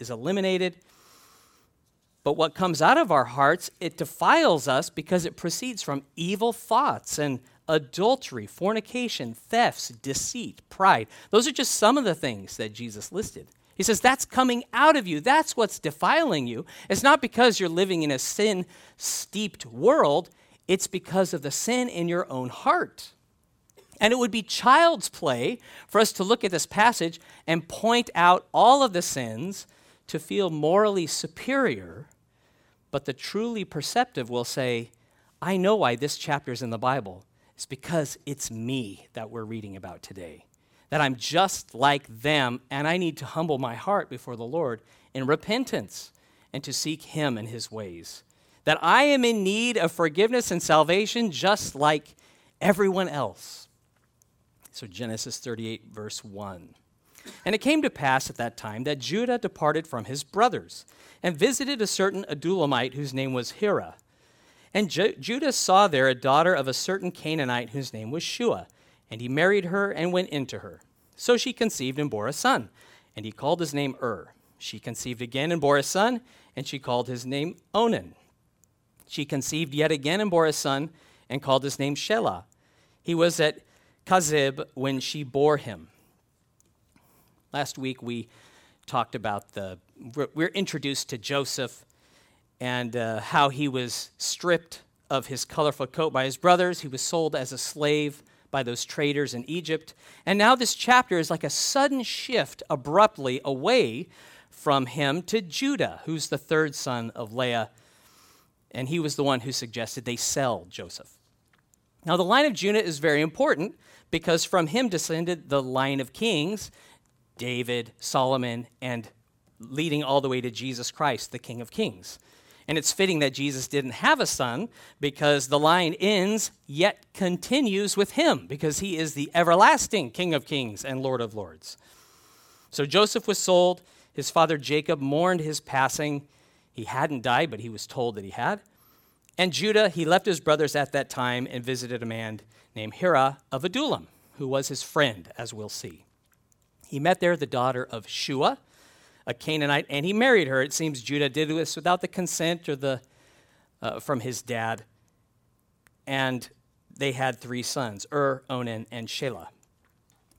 is eliminated. But what comes out of our hearts, it defiles us because it proceeds from evil thoughts and adultery, fornication, thefts, deceit, pride. Those are just some of the things that Jesus listed. He says that's coming out of you. That's what's defiling you. It's not because you're living in a sin steeped world, it's because of the sin in your own heart. And it would be child's play for us to look at this passage and point out all of the sins to feel morally superior. But the truly perceptive will say, I know why this chapter is in the Bible. It's because it's me that we're reading about today. That I'm just like them, and I need to humble my heart before the Lord in repentance and to seek Him and His ways. That I am in need of forgiveness and salvation just like everyone else. So, Genesis 38, verse 1. And it came to pass at that time that Judah departed from his brothers and visited a certain Adullamite whose name was Hira. And Ju- Judah saw there a daughter of a certain Canaanite whose name was Shua, and he married her and went into her. So she conceived and bore a son, and he called his name Ur. She conceived again and bore a son, and she called his name Onan. She conceived yet again and bore a son, and called his name Shelah. He was at Chezib when she bore him. Last week we talked about the, we're, we're introduced to Joseph and uh, how he was stripped of his colorful coat by his brothers. He was sold as a slave by those traders in Egypt. And now this chapter is like a sudden shift abruptly away from him to Judah, who's the third son of Leah. And he was the one who suggested they sell Joseph. Now, the line of Judah is very important because from him descended the line of kings David, Solomon, and leading all the way to Jesus Christ, the King of Kings. And it's fitting that Jesus didn't have a son because the line ends yet continues with him because he is the everlasting King of Kings and Lord of Lords. So Joseph was sold. His father Jacob mourned his passing. He hadn't died, but he was told that he had. And Judah, he left his brothers at that time and visited a man named Hira of Adullam, who was his friend, as we'll see. He met there the daughter of Shua, a Canaanite, and he married her. It seems Judah did this without the consent or the uh, from his dad. And they had three sons, Ur, Onan, and Shelah.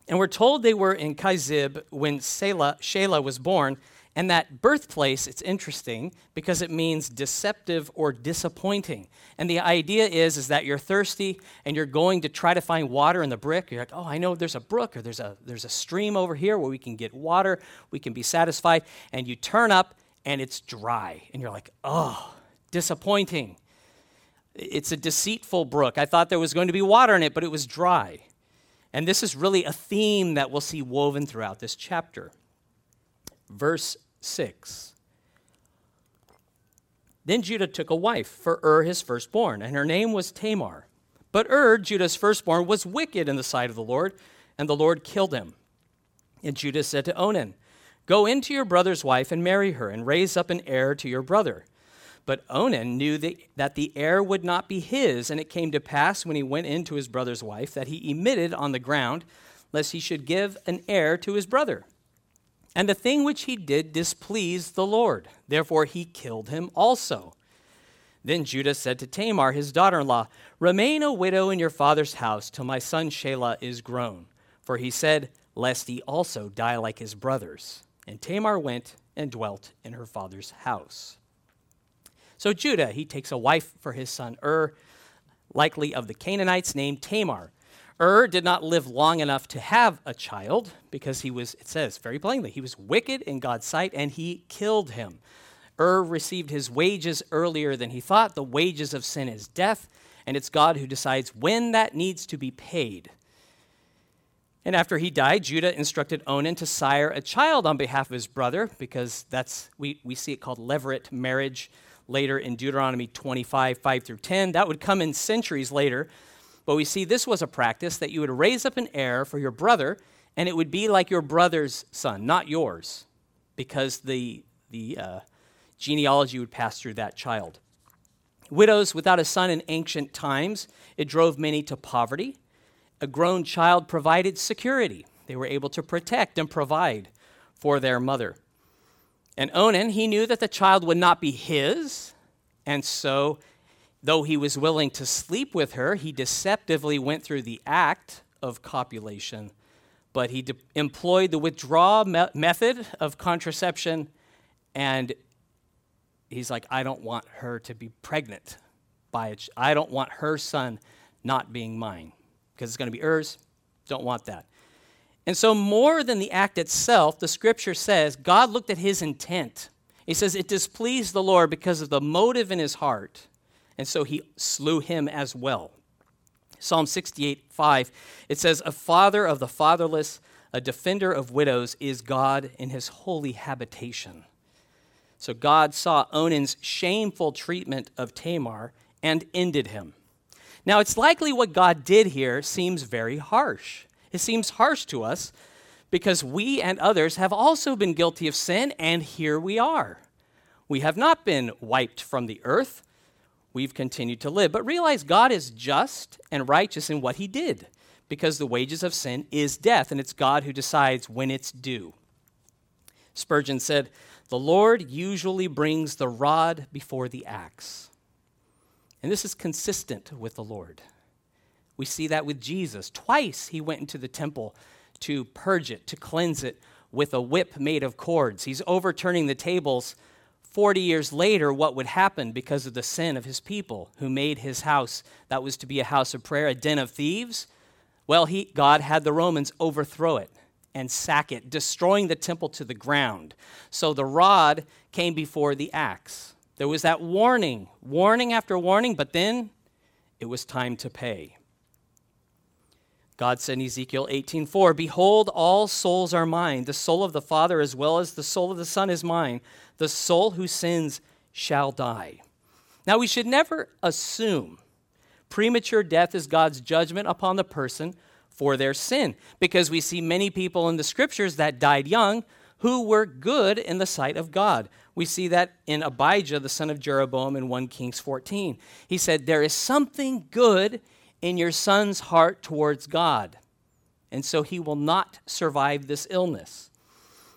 And we're told they were in Chezib when Selah, Shelah was born, and that birthplace, it's interesting because it means deceptive or disappointing. And the idea is, is that you're thirsty and you're going to try to find water in the brick. You're like, oh, I know there's a brook or there's a, there's a stream over here where we can get water, we can be satisfied. And you turn up and it's dry. And you're like, oh, disappointing. It's a deceitful brook. I thought there was going to be water in it, but it was dry. And this is really a theme that we'll see woven throughout this chapter. Verse 6. Then Judah took a wife for Ur, his firstborn, and her name was Tamar. But Ur, Judah's firstborn, was wicked in the sight of the Lord, and the Lord killed him. And Judah said to Onan, Go into your brother's wife and marry her, and raise up an heir to your brother. But Onan knew that the heir would not be his, and it came to pass when he went in to his brother's wife that he emitted on the ground, lest he should give an heir to his brother. And the thing which he did displeased the Lord. Therefore he killed him also. Then Judah said to Tamar, his daughter in law, Remain a widow in your father's house till my son Shelah is grown. For he said, Lest he also die like his brothers. And Tamar went and dwelt in her father's house. So Judah, he takes a wife for his son Ur, likely of the Canaanites, named Tamar. Ur did not live long enough to have a child because he was, it says very plainly, he was wicked in God's sight and he killed him. Ur received his wages earlier than he thought. The wages of sin is death, and it's God who decides when that needs to be paid. And after he died, Judah instructed Onan to sire a child on behalf of his brother, because that's we, we see it called levirate marriage later in Deuteronomy 25, 5 through 10. That would come in centuries later. But we see this was a practice that you would raise up an heir for your brother, and it would be like your brother's son, not yours, because the, the uh, genealogy would pass through that child. Widows without a son in ancient times, it drove many to poverty. A grown child provided security. They were able to protect and provide for their mother. And Onan, he knew that the child would not be his, and so, though he was willing to sleep with her, he deceptively went through the act of copulation, but he de- employed the withdrawal me- method of contraception, and he's like, I don't want her to be pregnant by it. I don't want her son not being mine because it's going to be hers. Don't want that. And so, more than the act itself, the scripture says God looked at his intent. He says it displeased the Lord because of the motive in his heart, and so he slew him as well. Psalm 68 5, it says, A father of the fatherless, a defender of widows, is God in his holy habitation. So God saw Onan's shameful treatment of Tamar and ended him. Now, it's likely what God did here seems very harsh. It seems harsh to us because we and others have also been guilty of sin, and here we are. We have not been wiped from the earth. We've continued to live. But realize God is just and righteous in what he did because the wages of sin is death, and it's God who decides when it's due. Spurgeon said, The Lord usually brings the rod before the axe. And this is consistent with the Lord. We see that with Jesus. Twice he went into the temple to purge it, to cleanse it with a whip made of cords. He's overturning the tables 40 years later. What would happen because of the sin of his people who made his house that was to be a house of prayer, a den of thieves? Well, he, God had the Romans overthrow it and sack it, destroying the temple to the ground. So the rod came before the axe. There was that warning, warning after warning, but then it was time to pay. God said in Ezekiel 18:4, "Behold, all souls are mine; the soul of the Father as well as the soul of the Son is mine. The soul who sins shall die." Now we should never assume premature death is God's judgment upon the person for their sin, because we see many people in the scriptures that died young who were good in the sight of God. We see that in Abijah, the son of Jeroboam, in 1 Kings 14. He said, There is something good in your son's heart towards God. And so he will not survive this illness.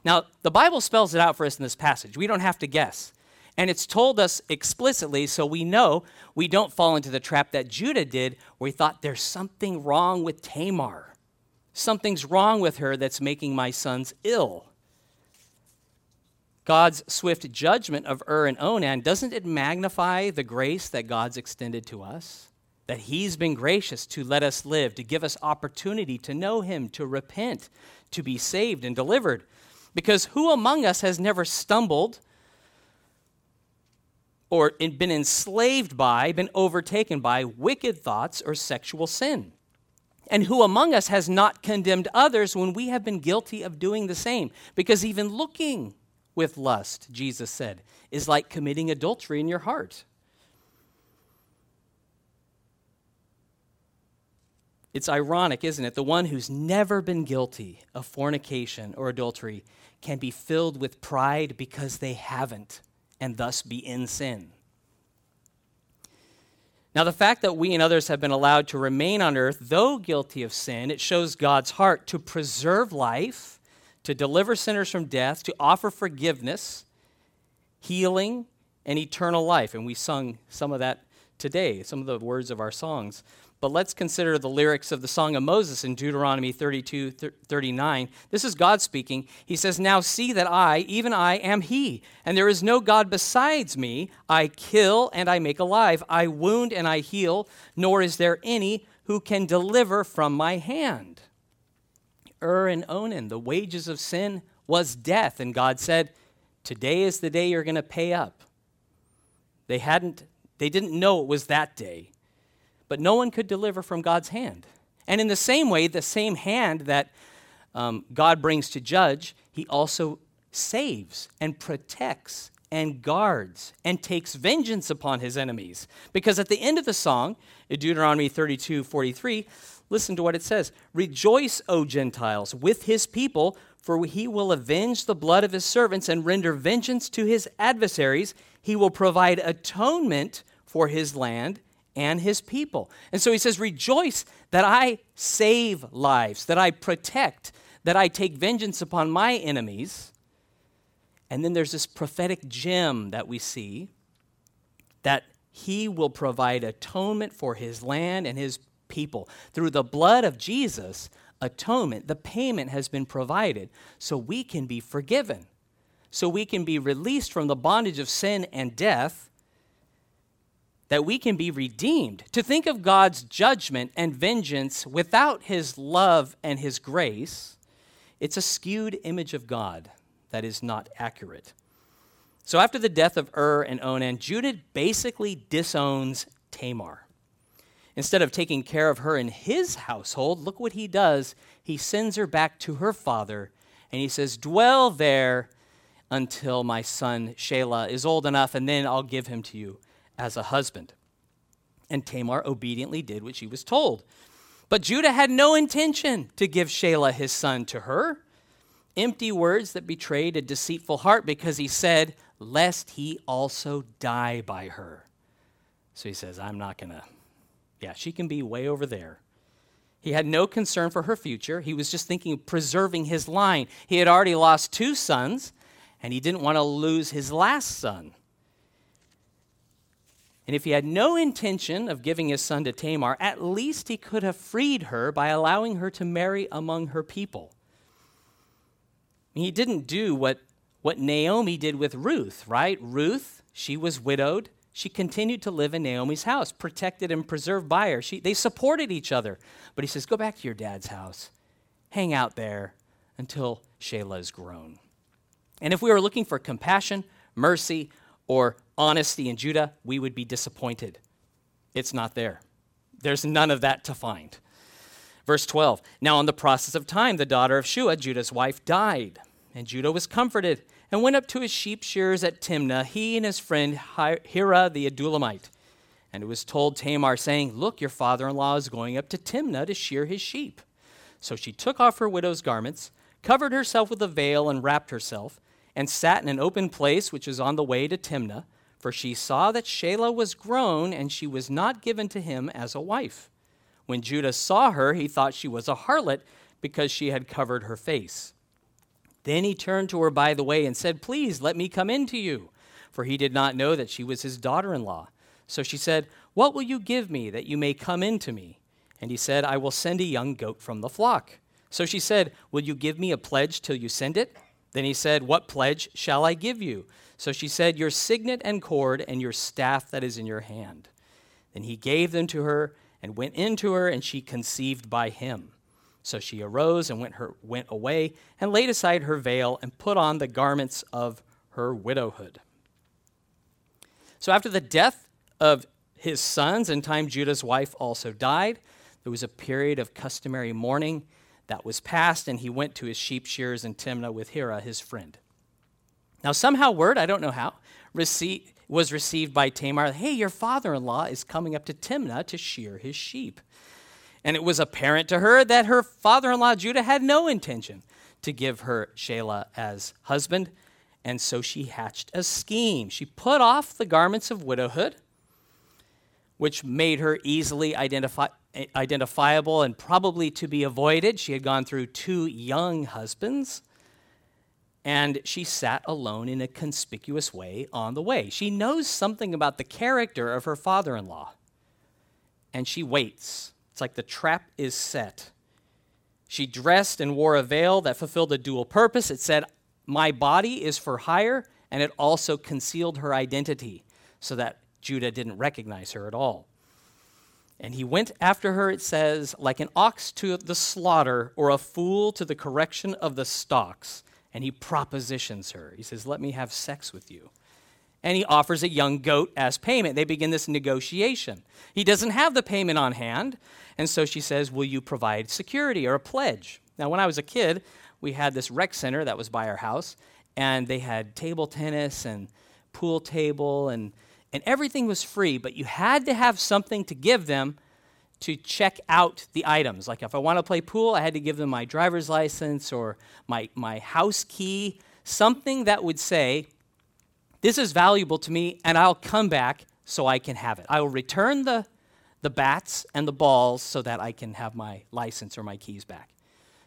Now, the Bible spells it out for us in this passage. We don't have to guess. And it's told us explicitly so we know we don't fall into the trap that Judah did, where he thought there's something wrong with Tamar. Something's wrong with her that's making my sons ill. God's swift judgment of Ur and Onan, doesn't it magnify the grace that God's extended to us? that He's been gracious to let us live, to give us opportunity to know Him, to repent, to be saved and delivered. Because who among us has never stumbled or been enslaved by, been overtaken by wicked thoughts or sexual sin? And who among us has not condemned others when we have been guilty of doing the same? Because even looking with lust, Jesus said, is like committing adultery in your heart. It's ironic, isn't it? The one who's never been guilty of fornication or adultery can be filled with pride because they haven't, and thus be in sin. Now, the fact that we and others have been allowed to remain on earth, though guilty of sin, it shows God's heart to preserve life, to deliver sinners from death, to offer forgiveness, healing, and eternal life. And we sung some of that today, some of the words of our songs. But let's consider the lyrics of the Song of Moses in Deuteronomy 32 39. This is God speaking. He says, Now see that I, even I, am He, and there is no God besides me. I kill and I make alive, I wound and I heal, nor is there any who can deliver from my hand. Ur and Onan, the wages of sin was death, and God said, Today is the day you're going to pay up. They hadn't, they didn't know it was that day but no one could deliver from God's hand. And in the same way, the same hand that um, God brings to judge, he also saves and protects and guards and takes vengeance upon his enemies. Because at the end of the song, in Deuteronomy 32 43, listen to what it says Rejoice, O Gentiles, with his people, for he will avenge the blood of his servants and render vengeance to his adversaries. He will provide atonement for his land and his people. And so he says, Rejoice that I save lives, that I protect, that I take vengeance upon my enemies. And then there's this prophetic gem that we see that he will provide atonement for his land and his people. Through the blood of Jesus, atonement, the payment has been provided so we can be forgiven, so we can be released from the bondage of sin and death, that we can be redeemed. To think of God's judgment and vengeance without his love and his grace, it's a skewed image of God that is not accurate. So after the death of Ur and Onan, Judah basically disowns Tamar. Instead of taking care of her in his household, look what he does. He sends her back to her father, and he says, Dwell there until my son Shelah is old enough, and then I'll give him to you as a husband. And Tamar obediently did what she was told. But Judah had no intention to give Shelah his son to her. Empty words that betrayed a deceitful heart because he said, Lest he also die by her. So he says, I'm not going to yeah, she can be way over there. He had no concern for her future. He was just thinking of preserving his line. He had already lost two sons, and he didn't want to lose his last son. And if he had no intention of giving his son to Tamar, at least he could have freed her by allowing her to marry among her people. He didn't do what, what Naomi did with Ruth, right? Ruth, she was widowed she continued to live in Naomi's house, protected and preserved by her. She, they supported each other. But he says, Go back to your dad's house, hang out there until Shelah is grown. And if we were looking for compassion, mercy, or honesty in Judah, we would be disappointed. It's not there. There's none of that to find. Verse 12 Now, in the process of time, the daughter of Shua, Judah's wife, died, and Judah was comforted and went up to his sheep shearers at Timnah, he and his friend Hira the Adullamite. And it was told Tamar, saying, Look, your father in law is going up to Timnah to shear his sheep. So she took off her widow's garments, covered herself with a veil, and wrapped herself, and sat in an open place which was on the way to Timnah, for she saw that Shelah was grown, and she was not given to him as a wife. When Judah saw her, he thought she was a harlot because she had covered her face. Then he turned to her by the way and said, Please let me come in to you. For he did not know that she was his daughter in law. So she said, What will you give me that you may come in to me? And he said, I will send a young goat from the flock. So she said, Will you give me a pledge till you send it? Then he said, What pledge shall I give you? So she said, Your signet and cord and your staff that is in your hand. Then he gave them to her and went in to her, and she conceived by him. So she arose and went, her, went away and laid aside her veil and put on the garments of her widowhood. So after the death of his sons, and time Judah's wife also died, there was a period of customary mourning that was passed, and he went to his sheep shears in Timnah with Hira, his friend. Now, somehow, word, I don't know how, received, was received by Tamar hey, your father in law is coming up to Timnah to shear his sheep. And it was apparent to her that her father in law Judah had no intention to give her Shelah as husband. And so she hatched a scheme. She put off the garments of widowhood, which made her easily identify, identifiable and probably to be avoided. She had gone through two young husbands, and she sat alone in a conspicuous way on the way. She knows something about the character of her father in law, and she waits it's like the trap is set. She dressed and wore a veil that fulfilled a dual purpose. It said, My body is for hire, and it also concealed her identity so that Judah didn't recognize her at all. And he went after her, it says, like an ox to the slaughter or a fool to the correction of the stocks. And he propositions her. He says, Let me have sex with you and he offers a young goat as payment. They begin this negotiation. He doesn't have the payment on hand, and so she says, Will you provide security or a pledge? Now, when I was a kid, we had this rec center that was by our house, and they had table tennis and pool table, and, and everything was free, but you had to have something to give them to check out the items. Like if I want to play pool, I had to give them my driver's license or my, my house key, something that would say, this is valuable to me, and I'll come back so I can have it. I will return the, the bats and the balls so that I can have my license or my keys back.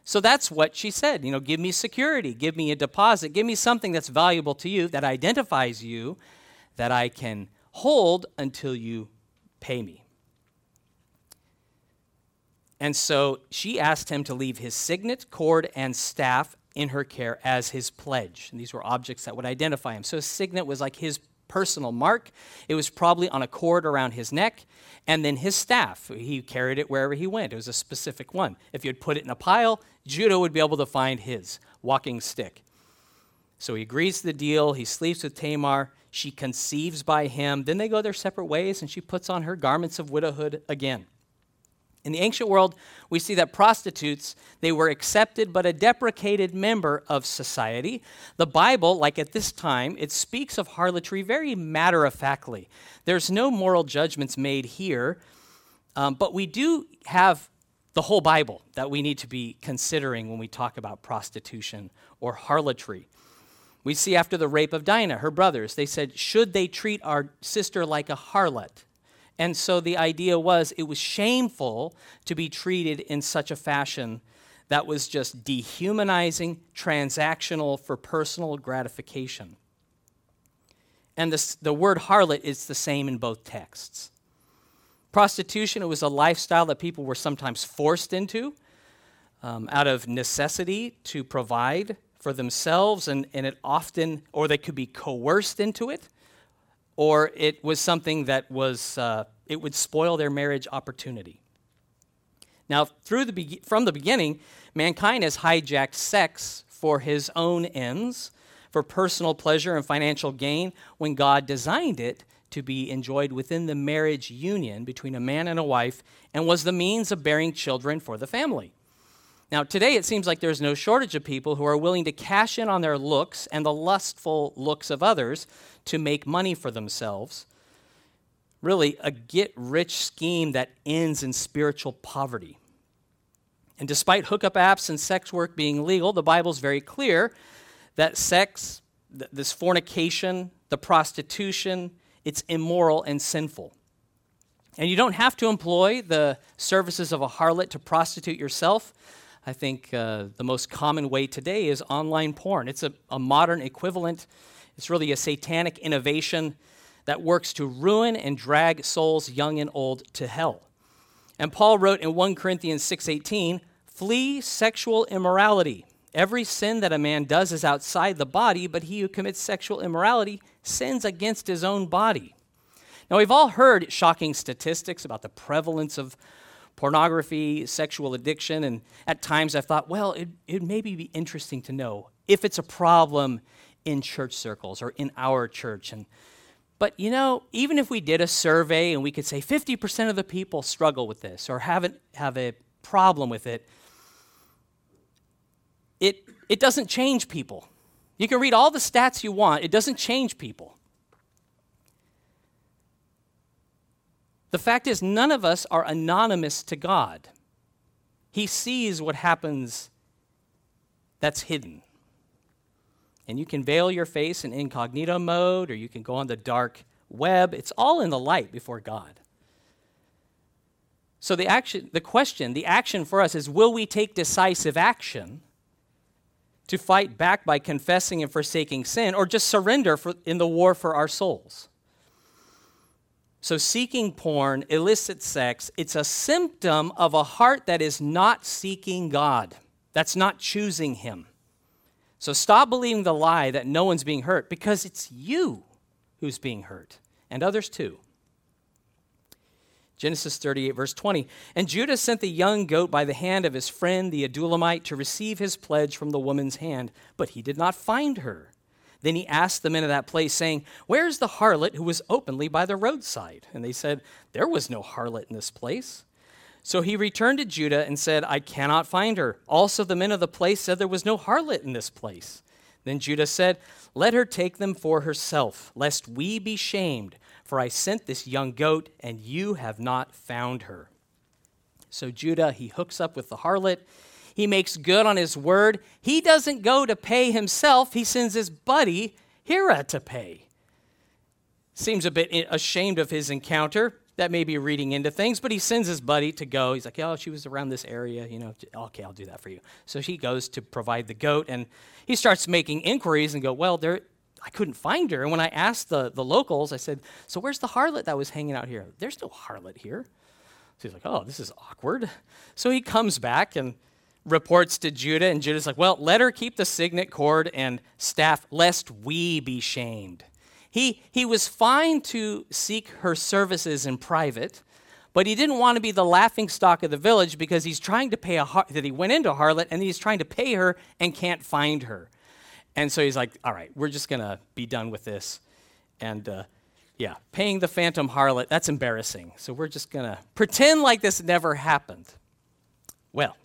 So that's what she said. You know, give me security, give me a deposit, give me something that's valuable to you, that identifies you, that I can hold until you pay me. And so she asked him to leave his signet, cord, and staff in her care as his pledge. And these were objects that would identify him. So a signet was like his personal mark. It was probably on a cord around his neck. And then his staff, he carried it wherever he went. It was a specific one. If you had put it in a pile, Judah would be able to find his walking stick. So he agrees to the deal. He sleeps with Tamar. She conceives by him. Then they go their separate ways, and she puts on her garments of widowhood again. In the ancient world, we see that prostitutes, they were accepted but a deprecated member of society. The Bible, like at this time, it speaks of harlotry very matter of factly. There's no moral judgments made here, um, but we do have the whole Bible that we need to be considering when we talk about prostitution or harlotry. We see after the rape of Dinah, her brothers, they said, Should they treat our sister like a harlot? And so the idea was it was shameful to be treated in such a fashion that was just dehumanizing, transactional for personal gratification. And this, the word harlot is the same in both texts. Prostitution, it was a lifestyle that people were sometimes forced into um, out of necessity to provide for themselves, and, and it often, or they could be coerced into it or it was something that was, uh, it would spoil their marriage opportunity. Now, through the be- from the beginning, mankind has hijacked sex for his own ends, for personal pleasure and financial gain, when God designed it to be enjoyed within the marriage union between a man and a wife and was the means of bearing children for the family. Now, today it seems like there's no shortage of people who are willing to cash in on their looks and the lustful looks of others to make money for themselves. Really, a get rich scheme that ends in spiritual poverty. And despite hookup apps and sex work being legal, the Bible's very clear that sex, this fornication, the prostitution, it's immoral and sinful. And you don't have to employ the services of a harlot to prostitute yourself. I think uh, the most common way today is online porn. It's a, a modern equivalent. It's really a satanic innovation that works to ruin and drag souls young and old to hell. And Paul wrote in 1 Corinthians 6:18, "Flee sexual immorality. Every sin that a man does is outside the body, but he who commits sexual immorality sins against his own body." Now we've all heard shocking statistics about the prevalence of pornography, sexual addiction, and at times I've thought, well, it, it maybe be interesting to know if it's a problem in church circles or in our church. And, but you know, even if we did a survey and we could say 50% of the people struggle with this or haven't have a problem with it, it, it doesn't change people. You can read all the stats you want, it doesn't change people. The fact is, none of us are anonymous to God. He sees what happens that's hidden. And you can veil your face in incognito mode, or you can go on the dark web. It's all in the light before God. So the action, the question, the action for us is will we take decisive action to fight back by confessing and forsaking sin, or just surrender for, in the war for our souls? So, seeking porn, illicit sex, it's a symptom of a heart that is not seeking God, that's not choosing Him. So, stop believing the lie that no one's being hurt because it's you who's being hurt, and others too. Genesis 38, verse 20. And Judah sent the young goat by the hand of his friend the Adullamite to receive his pledge from the woman's hand, but he did not find her. Then he asked the men of that place, saying, Where's the harlot who was openly by the roadside? And they said, There was no harlot in this place. So he returned to Judah and said, I cannot find her. Also, the men of the place said there was no harlot in this place. Then Judah said, Let her take them for herself, lest we be shamed, for I sent this young goat, and you have not found her. So Judah, he hooks up with the harlot he makes good on his word. He doesn't go to pay himself, he sends his buddy, Hira, to pay. Seems a bit ashamed of his encounter. that may be reading into things, but he sends his buddy to go. He's like, oh, she was around this area, you know. Okay, I'll do that for you. So he goes to provide the goat, and he starts making inquiries and go, well, there, I couldn't find her. And when I asked the, the locals, I said, so where's the harlot that was hanging out here? There's no harlot here. So he's like, oh, this is awkward. So he comes back and reports to Judah, and Judah's like, well, let her keep the signet cord and staff, lest we be shamed. He, he was fine to seek her services in private, but he didn't want to be the laughing stock of the village because he's trying to pay a har- that he went into harlot and he's trying to pay her and can't find her. And so he's like, all right, we're just going to be done with this. And uh, yeah, paying the phantom harlot, that's embarrassing. So we're just going to pretend like this never happened. Well,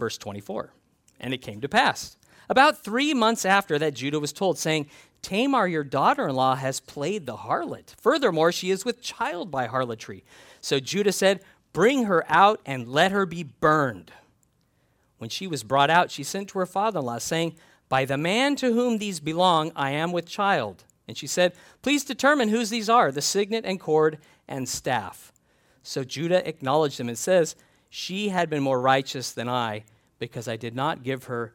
verse 24. And it came to pass. About three months after that, Judah was told, saying, Tamar, your daughter in law, has played the harlot. Furthermore, she is with child by harlotry. So Judah said, Bring her out and let her be burned. When she was brought out, she sent to her father in law, saying, By the man to whom these belong, I am with child. And she said, Please determine whose these are, the signet and cord and staff. So Judah acknowledged them and says, She had been more righteous than I, because I did not give her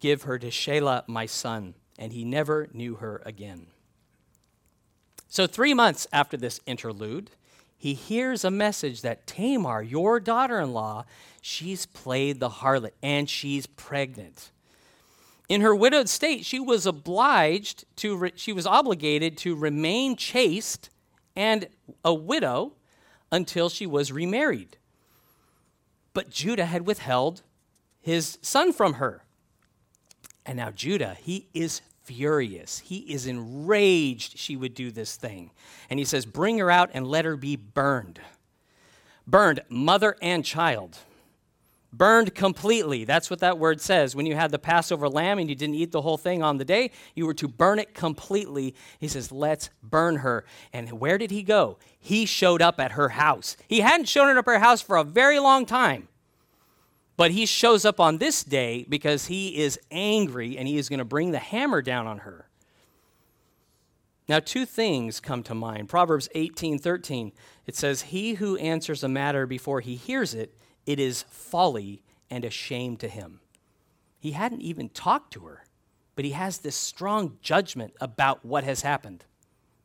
give her to Shelah my son and he never knew her again. So, three months after this interlude, he hears a message that Tamar, your daughter in law, she's played the harlot and she's pregnant. In her widowed state, she was obliged to, re- she was obligated to remain chaste and a widow until she was remarried. But Judah had withheld his son from her. And now Judah, he is furious. He is enraged she would do this thing. And he says, Bring her out and let her be burned. Burned, mother and child. Burned completely. That's what that word says. When you had the Passover lamb and you didn't eat the whole thing on the day, you were to burn it completely. He says, Let's burn her. And where did he go? He showed up at her house. He hadn't shown up at her house for a very long time. But he shows up on this day because he is angry and he is going to bring the hammer down on her. Now, two things come to mind. Proverbs 18 13, it says, He who answers a matter before he hears it, it is folly and a shame to him. He hadn't even talked to her, but he has this strong judgment about what has happened.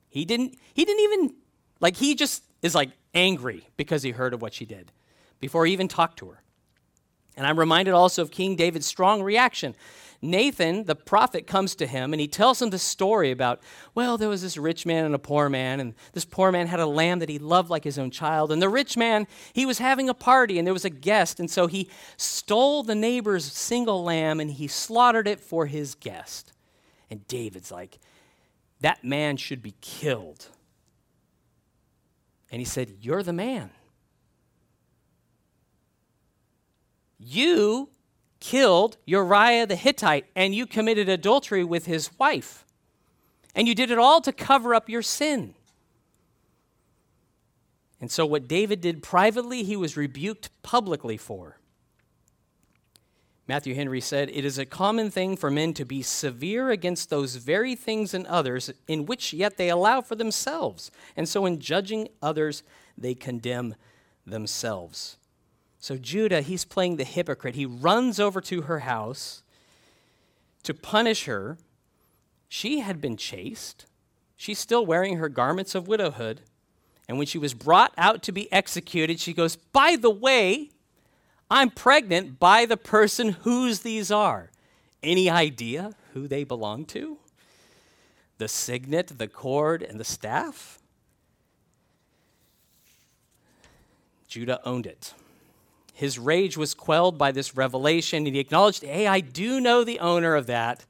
He didn't, he didn't even, like, he just is like angry because he heard of what she did before he even talked to her. And I'm reminded also of King David's strong reaction. Nathan, the prophet, comes to him and he tells him the story about, well, there was this rich man and a poor man, and this poor man had a lamb that he loved like his own child. And the rich man, he was having a party and there was a guest, and so he stole the neighbor's single lamb and he slaughtered it for his guest. And David's like, that man should be killed. And he said, You're the man. You killed Uriah the Hittite and you committed adultery with his wife. And you did it all to cover up your sin. And so, what David did privately, he was rebuked publicly for. Matthew Henry said, It is a common thing for men to be severe against those very things in others in which yet they allow for themselves. And so, in judging others, they condemn themselves. So Judah, he's playing the hypocrite. He runs over to her house to punish her. She had been chaste. She's still wearing her garments of widowhood. And when she was brought out to be executed, she goes, By the way, I'm pregnant by the person whose these are. Any idea who they belong to? The signet, the cord, and the staff? Judah owned it. His rage was quelled by this revelation, and he acknowledged, Hey, I do know the owner of that.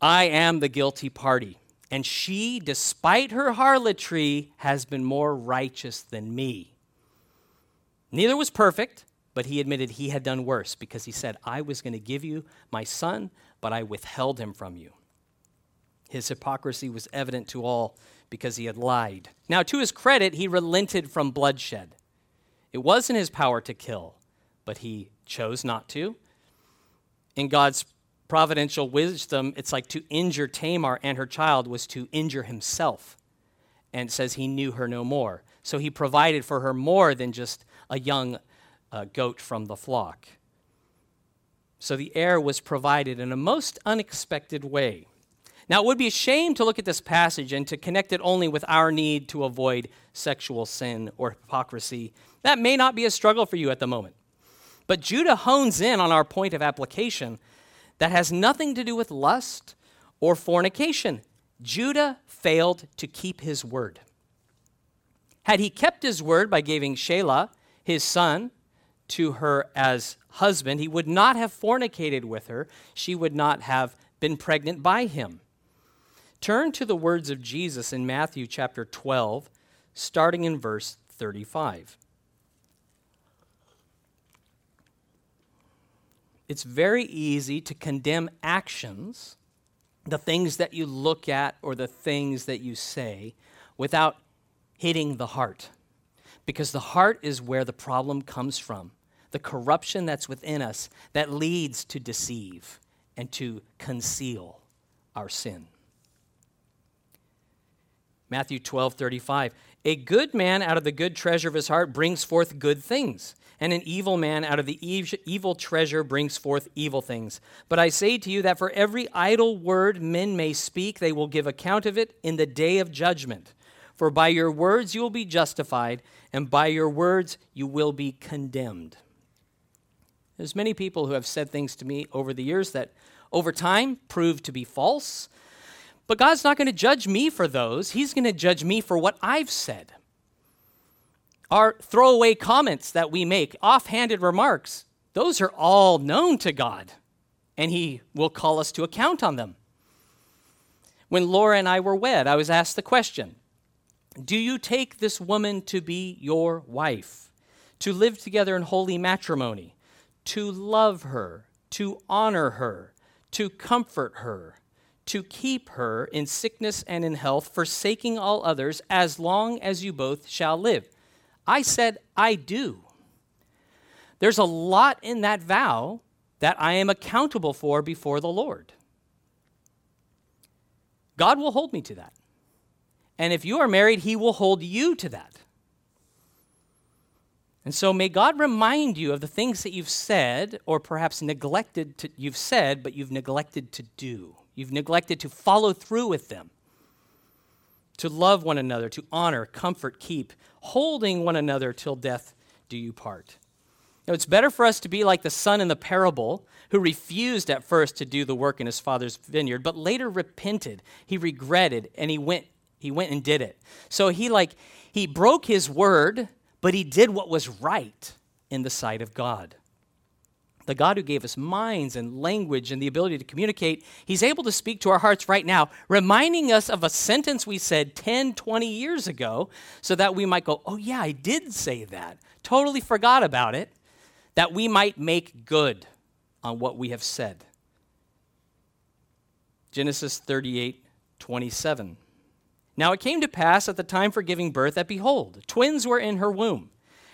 I am the guilty party. And she, despite her harlotry, has been more righteous than me. Neither was perfect, but he admitted he had done worse because he said, I was going to give you my son, but I withheld him from you. His hypocrisy was evident to all because he had lied. Now, to his credit, he relented from bloodshed. It was in his power to kill, but he chose not to. In God's providential wisdom, it's like to injure Tamar and her child was to injure himself. And it says he knew her no more. So he provided for her more than just a young uh, goat from the flock. So the heir was provided in a most unexpected way. Now, it would be a shame to look at this passage and to connect it only with our need to avoid sexual sin or hypocrisy. That may not be a struggle for you at the moment. But Judah hones in on our point of application that has nothing to do with lust or fornication. Judah failed to keep his word. Had he kept his word by giving Shelah, his son, to her as husband, he would not have fornicated with her. She would not have been pregnant by him. Turn to the words of Jesus in Matthew chapter 12, starting in verse 35. It's very easy to condemn actions, the things that you look at or the things that you say, without hitting the heart. Because the heart is where the problem comes from, the corruption that's within us that leads to deceive and to conceal our sin. Matthew 12, 35. A good man out of the good treasure of his heart brings forth good things, and an evil man out of the evil treasure brings forth evil things. But I say to you that for every idle word men may speak, they will give account of it in the day of judgment. For by your words you will be justified, and by your words you will be condemned. There's many people who have said things to me over the years that over time proved to be false but God's not going to judge me for those. He's going to judge me for what I've said. Our throwaway comments that we make, offhanded remarks, those are all known to God, and He will call us to account on them. When Laura and I were wed, I was asked the question Do you take this woman to be your wife, to live together in holy matrimony, to love her, to honor her, to comfort her? To keep her in sickness and in health, forsaking all others, as long as you both shall live. I said, I do. There's a lot in that vow that I am accountable for before the Lord. God will hold me to that. And if you are married, He will hold you to that. And so may God remind you of the things that you've said, or perhaps neglected to, you've said, but you've neglected to do. You've neglected to follow through with them, to love one another, to honor, comfort, keep, holding one another till death do you part. Now, it's better for us to be like the son in the parable who refused at first to do the work in his father's vineyard, but later repented. He regretted and he went, he went and did it. So he like he broke his word, but he did what was right in the sight of God the God who gave us minds and language and the ability to communicate, He's able to speak to our hearts right now, reminding us of a sentence we said 10, 20 years ago, so that we might go, oh, yeah, I did say that. Totally forgot about it, that we might make good on what we have said. Genesis 38, 27. Now it came to pass at the time for giving birth that behold, twins were in her womb.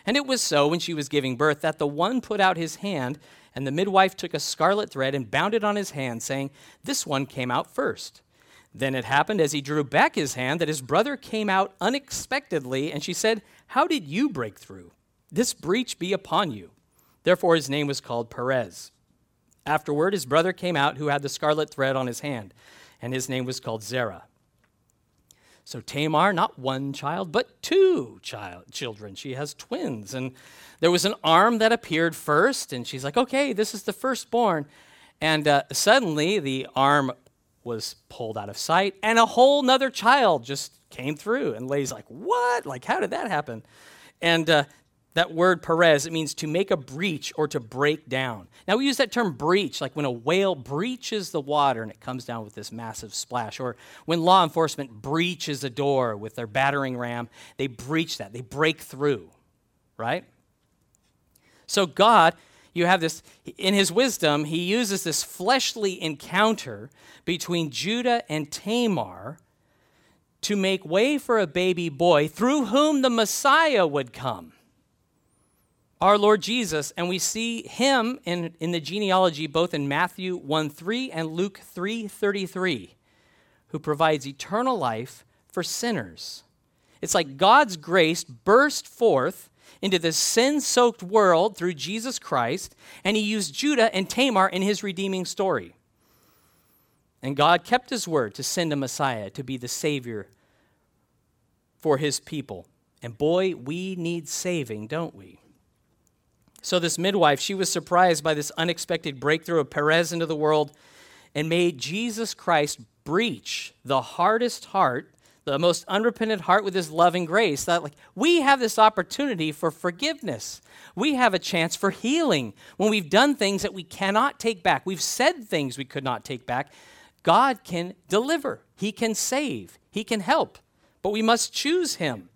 And it was so when she was giving birth that the one put out his hand and the midwife took a scarlet thread and bound it on his hand, saying, This one came out first. Then it happened as he drew back his hand that his brother came out unexpectedly, and she said, How did you break through? This breach be upon you. Therefore his name was called Perez. Afterward, his brother came out who had the scarlet thread on his hand, and his name was called Zerah. So Tamar, not one child, but two child children. She has twins. And there was an arm that appeared first, and she's like, okay, this is the firstborn. And uh, suddenly the arm was pulled out of sight, and a whole nother child just came through. And Lay's like, what? Like, how did that happen? And uh, that word Perez, it means to make a breach or to break down. Now, we use that term breach, like when a whale breaches the water and it comes down with this massive splash, or when law enforcement breaches a door with their battering ram, they breach that, they break through, right? So, God, you have this, in his wisdom, he uses this fleshly encounter between Judah and Tamar to make way for a baby boy through whom the Messiah would come our Lord Jesus, and we see him in, in the genealogy both in Matthew 1 3 and Luke 3 33, who provides eternal life for sinners. It's like God's grace burst forth into this sin soaked world through Jesus Christ, and he used Judah and Tamar in his redeeming story. And God kept his word to send a Messiah to be the Savior for his people. And boy, we need saving, don't we? So, this midwife, she was surprised by this unexpected breakthrough of Perez into the world and made Jesus Christ breach the hardest heart the most unrepentant heart with his loving grace that like we have this opportunity for forgiveness. We have a chance for healing. When we've done things that we cannot take back we've said things we could not take back god can deliver. He can save. He can help. But we must choose him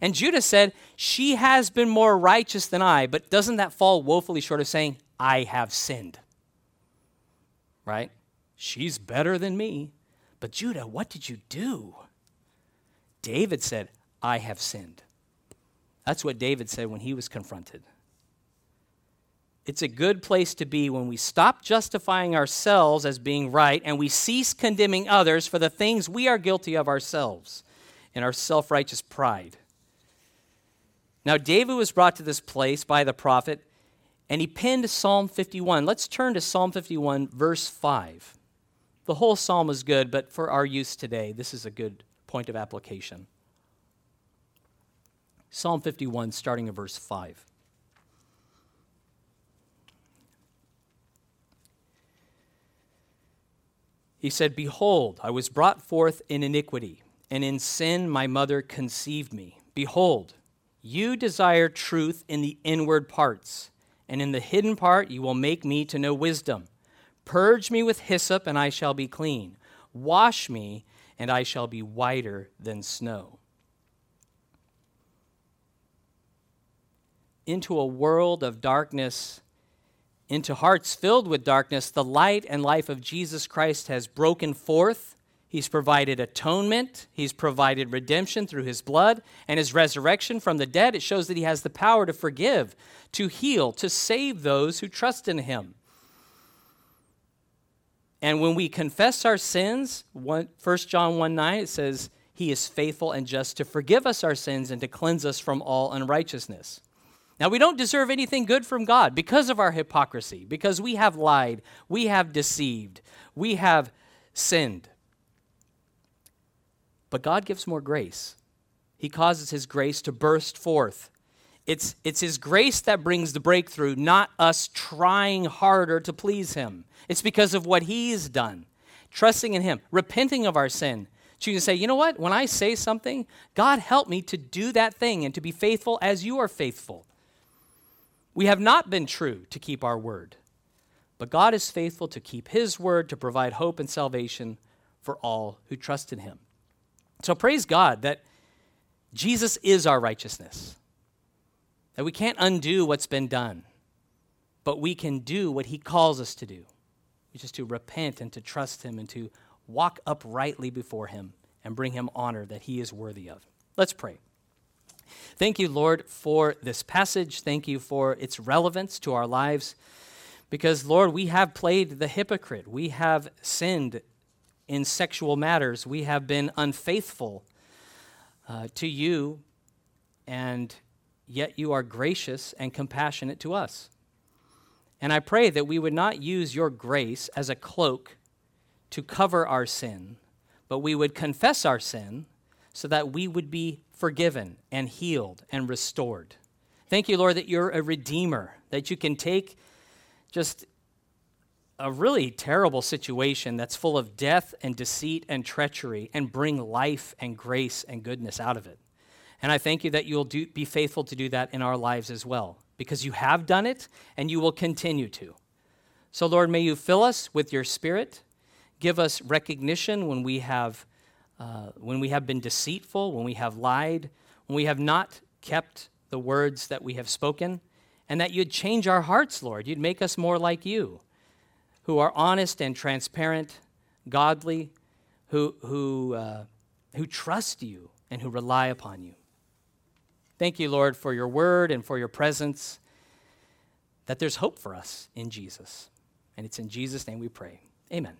and judah said she has been more righteous than i but doesn't that fall woefully short of saying i have sinned right she's better than me but judah what did you do David said, I have sinned. That's what David said when he was confronted. It's a good place to be when we stop justifying ourselves as being right and we cease condemning others for the things we are guilty of ourselves in our self righteous pride. Now, David was brought to this place by the prophet and he penned Psalm 51. Let's turn to Psalm 51, verse 5. The whole psalm is good, but for our use today, this is a good point of application. Psalm 51, starting at verse 5. He said, Behold, I was brought forth in iniquity, and in sin my mother conceived me. Behold, you desire truth in the inward parts, and in the hidden part you will make me to know wisdom. Purge me with hyssop, and I shall be clean. Wash me, and I shall be whiter than snow. Into a world of darkness, into hearts filled with darkness, the light and life of Jesus Christ has broken forth. He's provided atonement. He's provided redemption through his blood and his resurrection from the dead. It shows that he has the power to forgive, to heal, to save those who trust in him. And when we confess our sins, 1 John 1 9, it says, He is faithful and just to forgive us our sins and to cleanse us from all unrighteousness. Now, we don't deserve anything good from God because of our hypocrisy, because we have lied, we have deceived, we have sinned. But God gives more grace. He causes His grace to burst forth it's, it's His grace that brings the breakthrough, not us trying harder to please Him. It's because of what He's done. Trusting in Him, repenting of our sin, choosing to say, you know what, when I say something, God help me to do that thing and to be faithful as you are faithful. We have not been true to keep our word, but God is faithful to keep His word to provide hope and salvation for all who trust in Him. So praise God that Jesus is our righteousness that we can't undo what's been done, but we can do what He calls us to do, which is to repent and to trust Him and to walk uprightly before Him and bring Him honor that He is worthy of. Let's pray. Thank you, Lord, for this passage. Thank you for its relevance to our lives. Because, Lord, we have played the hypocrite. We have sinned in sexual matters. We have been unfaithful uh, to you. And yet you are gracious and compassionate to us. And I pray that we would not use your grace as a cloak to cover our sin, but we would confess our sin so that we would be forgiven and healed and restored. Thank you, Lord, that you're a redeemer, that you can take just a really terrible situation that's full of death and deceit and treachery and bring life and grace and goodness out of it. And I thank you that you'll do, be faithful to do that in our lives as well, because you have done it and you will continue to. So, Lord, may you fill us with your spirit. Give us recognition when we have, uh, when we have been deceitful, when we have lied, when we have not kept the words that we have spoken, and that you'd change our hearts, Lord. You'd make us more like you, who are honest and transparent, godly, who, who, uh, who trust you and who rely upon you. Thank you, Lord, for your word and for your presence, that there's hope for us in Jesus. And it's in Jesus' name we pray. Amen.